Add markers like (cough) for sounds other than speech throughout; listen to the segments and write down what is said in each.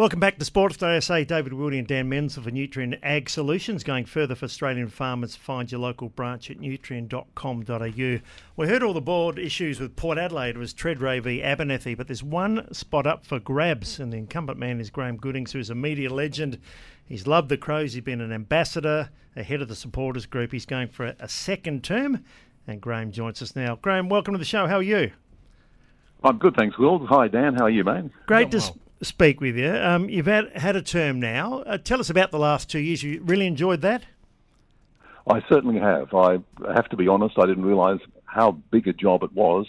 Welcome back to Sports Day SA. David Wildy and Dan Menzel for Nutrien Ag Solutions. Going further for Australian farmers, find your local branch at nutrien.com.au. We heard all the board issues with Port Adelaide. It was Tredrea v Abernethy, but there's one spot up for grabs, and the incumbent man is Graeme Goodings, who's a media legend. He's loved the Crows. He's been an ambassador, ahead of the supporters group. He's going for a, a second term, and Graeme joins us now. Graeme, welcome to the show. How are you? I'm good, thanks, Will. Hi, Dan. How are you, mate? Great to speak with you. Um, you've had, had a term now. Uh, tell us about the last two years. You really enjoyed that? I certainly have. I have to be honest, I didn't realise how big a job it was,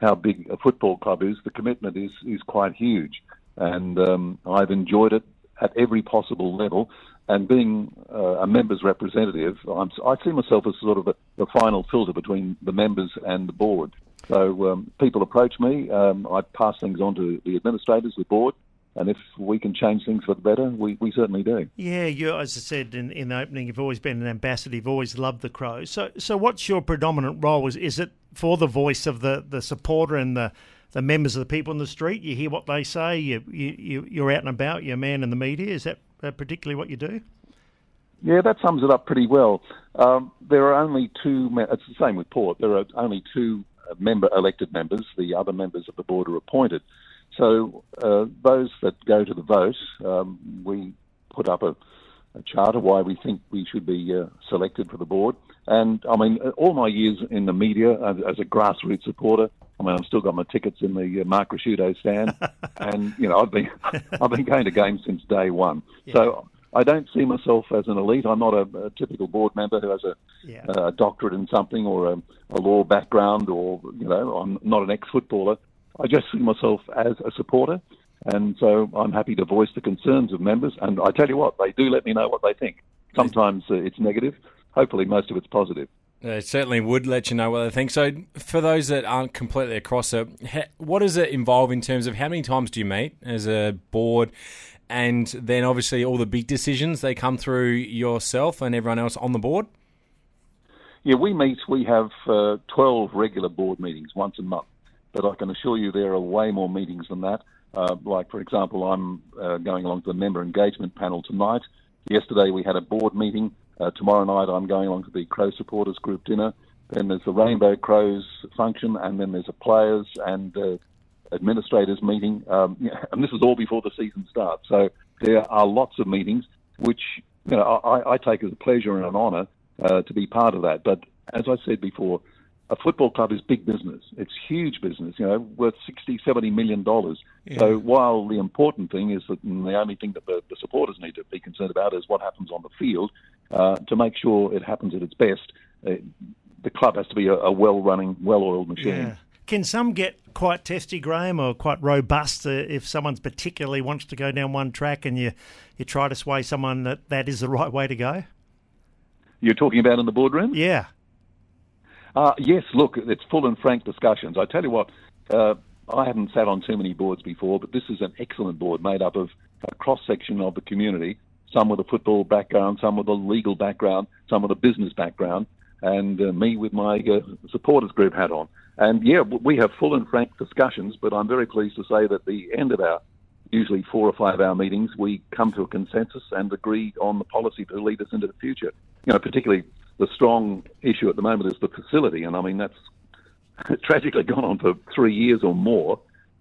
how big a football club is. The commitment is, is quite huge. And um, I've enjoyed it at every possible level. And being uh, a members representative, I'm, i see myself as sort of a, the final filter between the members and the board. So um, people approach me, um, I pass things on to the administrators, the board, and if we can change things for the better, we, we certainly do. Yeah, you as I said in, in the opening, you've always been an ambassador. You've always loved the Crows. So so what's your predominant role? Is is it for the voice of the, the supporter and the the members of the people in the street? You hear what they say. You you you're out and about. You're a man in the media. Is that particularly what you do? Yeah, that sums it up pretty well. Um, there are only two. It's the same with Port. There are only two member elected members. The other members of the board are appointed. So uh, those that go to the vote, um, we put up a, a, charter why we think we should be uh, selected for the board. And I mean, all my years in the media as, as, a grassroots supporter, I mean, I've still got my tickets in the uh, Mark Ricciuto stand, (laughs) and you know, I've been (laughs) I've been going to games since day one. Yeah. So I don't see myself as an elite. I'm not a, a typical board member who has a, yeah. a doctorate in something or a, a, law background, or you know, I'm not an ex-footballer. I just see myself as a supporter, and so I'm happy to voice the concerns of members. And I tell you what, they do let me know what they think. Sometimes uh, it's negative. Hopefully, most of it's positive. It certainly would let you know what they think. So, for those that aren't completely across it, what does it involve in terms of how many times do you meet as a board? And then obviously all the big decisions they come through yourself and everyone else on the board. Yeah, we meet. We have uh, twelve regular board meetings once a month, but I can assure you there are way more meetings than that. Uh, like for example, I'm uh, going along to the member engagement panel tonight. Yesterday we had a board meeting. Uh, tomorrow night I'm going along to the Crow supporters group dinner. Then there's the Rainbow Crows function, and then there's a players and administrators meeting, um, (laughs) and this is all before the season starts. So there are lots of meetings, which you know I, I take as a pleasure and an honour uh, to be part of that. But as I said before, a football club is big business. It's huge business, you know, worth 60, 70 million dollars. Yeah. So while the important thing is that the only thing that the, the, supporters need to be concerned about is what happens on the field, uh, to make sure it happens at its best, uh, the club has to be a, a well-running, well-oiled machine. Yeah. Can some get quite testy, Graeme, or quite robust uh, if someone's particularly wants to go down one track and you, you try to sway someone that that is the (laughs) right way to go? You're talking about in the boardroom? Yeah. Uh, yes, look, it's full and frank discussions. I tell you what, uh, I haven't sat on too many boards before, but this is an excellent board made up of a cross section of the community, some with a football background, some with a legal background, some with a business background, and uh, me with my uh, supporters group hat on. And yeah, we have full and frank discussions, but I'm very pleased to say that the end of our usually four or five hour meetings, we come to a consensus and agree on the policy to lead us into the future. You know, particularly the strong issue at the moment is the facility, and I mean that's (laughs) tragically gone on for three years or more.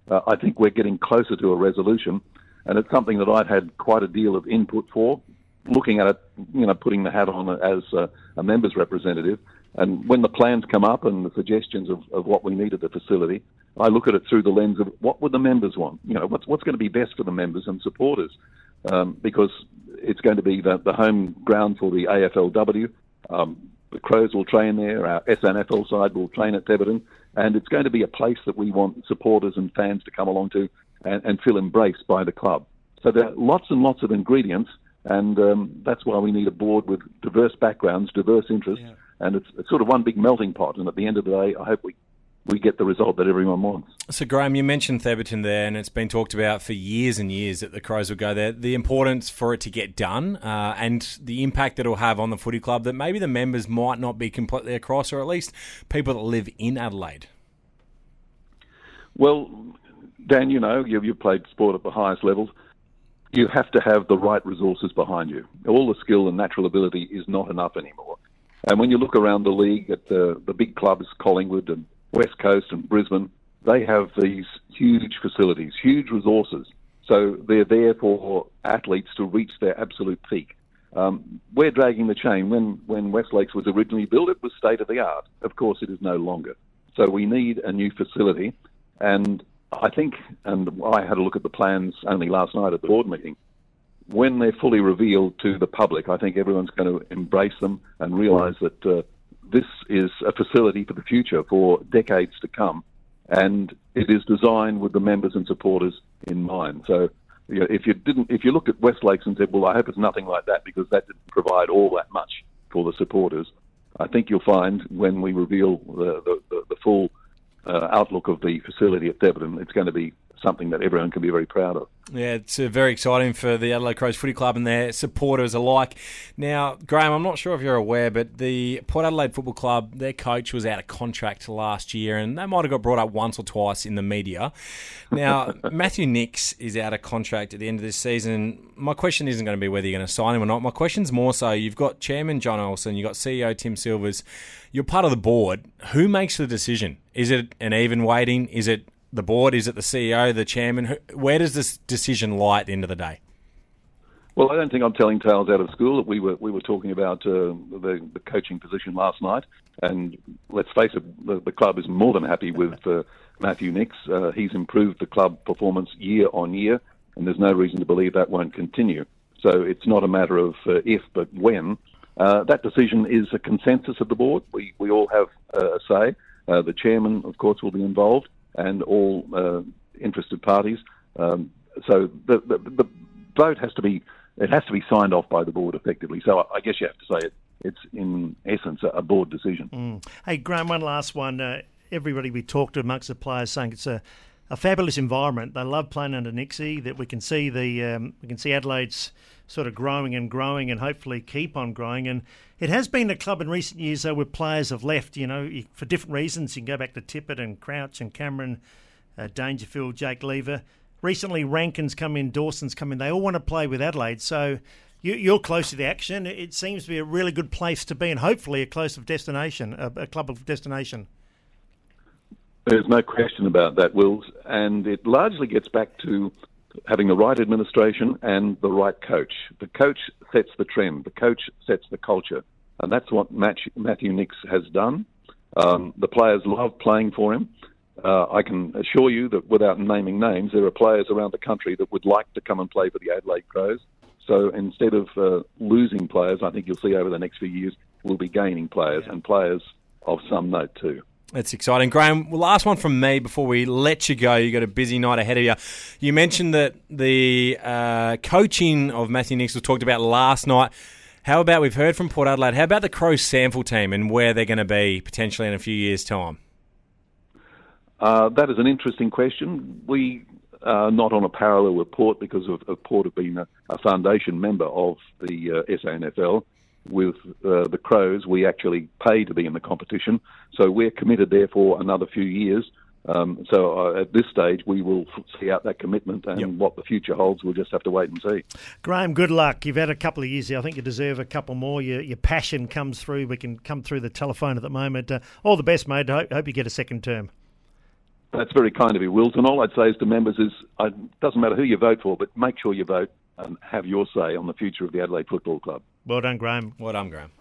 Uh, I think we're getting closer to a resolution. and it's something that I've had quite a deal of input for. Looking at it, you know, putting the hat on as a, a members representative, and when the plans come up and the suggestions of, of what we need at the facility, I look at it through the lens of what would the members want. You know, what's what's going to be best for the members and supporters, um, because it's going to be the, the home ground for the AFLW. Um, the Crows will train there. Our SANFL side will train at Thebarton, and it's going to be a place that we want supporters and fans to come along to and, and feel embraced by the club. So there are lots and lots of ingredients, and um, that's why we need a board with diverse backgrounds, diverse interests, yeah. And it's, it's sort of one big melting pot. And at the end of the day, I hope we we get the result that everyone wants. So, Graeme, you mentioned Thebarton there, and it's been talked about for years and years that the Crows will go there. The importance for it to get done uh, and the impact that it'll have on the footy club that maybe the members might not be completely across, or at least people that live in Adelaide. Well, Dan, you know, you've, you've played sport at the highest levels. You have to have the right resources behind you. All the skill and natural ability is not enough anymore. And when you look around the league at the, the big clubs, Collingwood and West Coast and Brisbane, they have these huge facilities, huge resources. So they're there for athletes to reach their absolute peak. Um, we're dragging the chain. When, when West Lakes was originally built, it was state of the art. Of course, it is no longer. So we need a new facility. And I think, and I had a look at the plans only last night at the board meeting. When they're fully revealed to the public, I think everyone's going to embrace them and realise that uh, this is a facility for the future, for decades to come, and it is designed with the members and supporters in mind. So, you know, if you didn't, if you look at West Lakes and said, "Well, I hope it's nothing like that," because that didn't provide all that much for the supporters, I think you'll find when we reveal the the, the, the full uh, outlook of the facility at Devon, it's going to be something that everyone can be very proud of. Yeah, it's uh, very exciting for the Adelaide Crows Footy Club and their supporters alike. Now, Graeme, I'm not sure if you're aware, but the Port Adelaide Football Club, their coach was out of contract last year, and that might have got brought up once or twice in the media. Now, (laughs) Matthew Nicks is out of contract at the end of this season. My question isn't going to be whether you're going to sign him or not. My question's more so you've got Chairman John Olsen, you've got CEO Tim Silvers, you're part of the board. Who makes the decision? Is it an even weighting? Is it the board? Is it the CEO, the chairman? Where does this decision lie at the end of the day? Well, I don't think I'm telling tales out of school. We were we were talking about uh, the, the coaching position last night, and let's face it, the, the club is more than happy with uh, Matthew Nicks. Uh, he's improved the club performance year on year, and there's no reason to believe that won't continue. So it's not a matter of uh, if, but when. Uh, that decision is a consensus of the board. We we all have uh, a say. the chairman, of course, will be involved and all uh, interested parties. Um, so the, the, the vote has to be it has to be signed off by the board effectively. So I guess you have to say it. It's in essence a board decision. Mm. Hey Graeme, one last one. Uh, everybody we talked to amongst the players saying it's a, a fabulous environment. They love playing under Nixie. That we can see the um, we can see Adelaide's sort of growing and growing and hopefully keep on growing. And it has been a club in recent years, though, where players have left, you know, for different reasons. You can go back to Tippett and Crouch and Cameron, uh, Dangerfield, Jake Lever. Recently, Rankin's come in, Dawson's come in. They all want to play with Adelaide. So you, are close to the action. It seems to be a really good place to be and hopefully a close of destination, a, a club of destination. There's no question about that, Wills. And it largely gets back to having the right administration and the right coach. The coach sets the trend, the coach sets the culture, and that's what Matthew Nicks has done. Um, the players love playing for him. Uh, I can assure you that without naming names, there are players around the country that would like to come and play for the Adelaide Crows. So instead of uh, losing players, I think you'll see over the next few years, we'll be gaining players yeah. and players of some note too. That's exciting. Graeme, last one from me before we let you go. You've got a busy night ahead of you. You mentioned that the uh, coaching of Matthew Nicks was talked about last night. How about we've heard from Port Adelaide? How about the Crows SANFL team and where they're going to be potentially in a few years' time? Uh, that is an interesting question. We are not on a parallel with Port because of, of Port have been a, a, foundation member of the uh, SANFL with uh, the Crows, we actually pay to be in the competition. So we're committed there for another few years. Um, so uh, at this stage, we will see out that commitment and yep. what the future holds. We'll just have to wait and see. Graeme, good luck. You've had a couple of years here. I think you deserve a couple more. Your, your passion comes through. We can come through the telephone at the moment. Uh, all the best, mate. I hope, hope you get a second term. That's very kind of you, Wilton. All I'd say is to members is it doesn't matter who you vote for, but make sure you vote and have your say on the future of the Adelaide Football Club. Well done, Graeme. Well done, Graeme.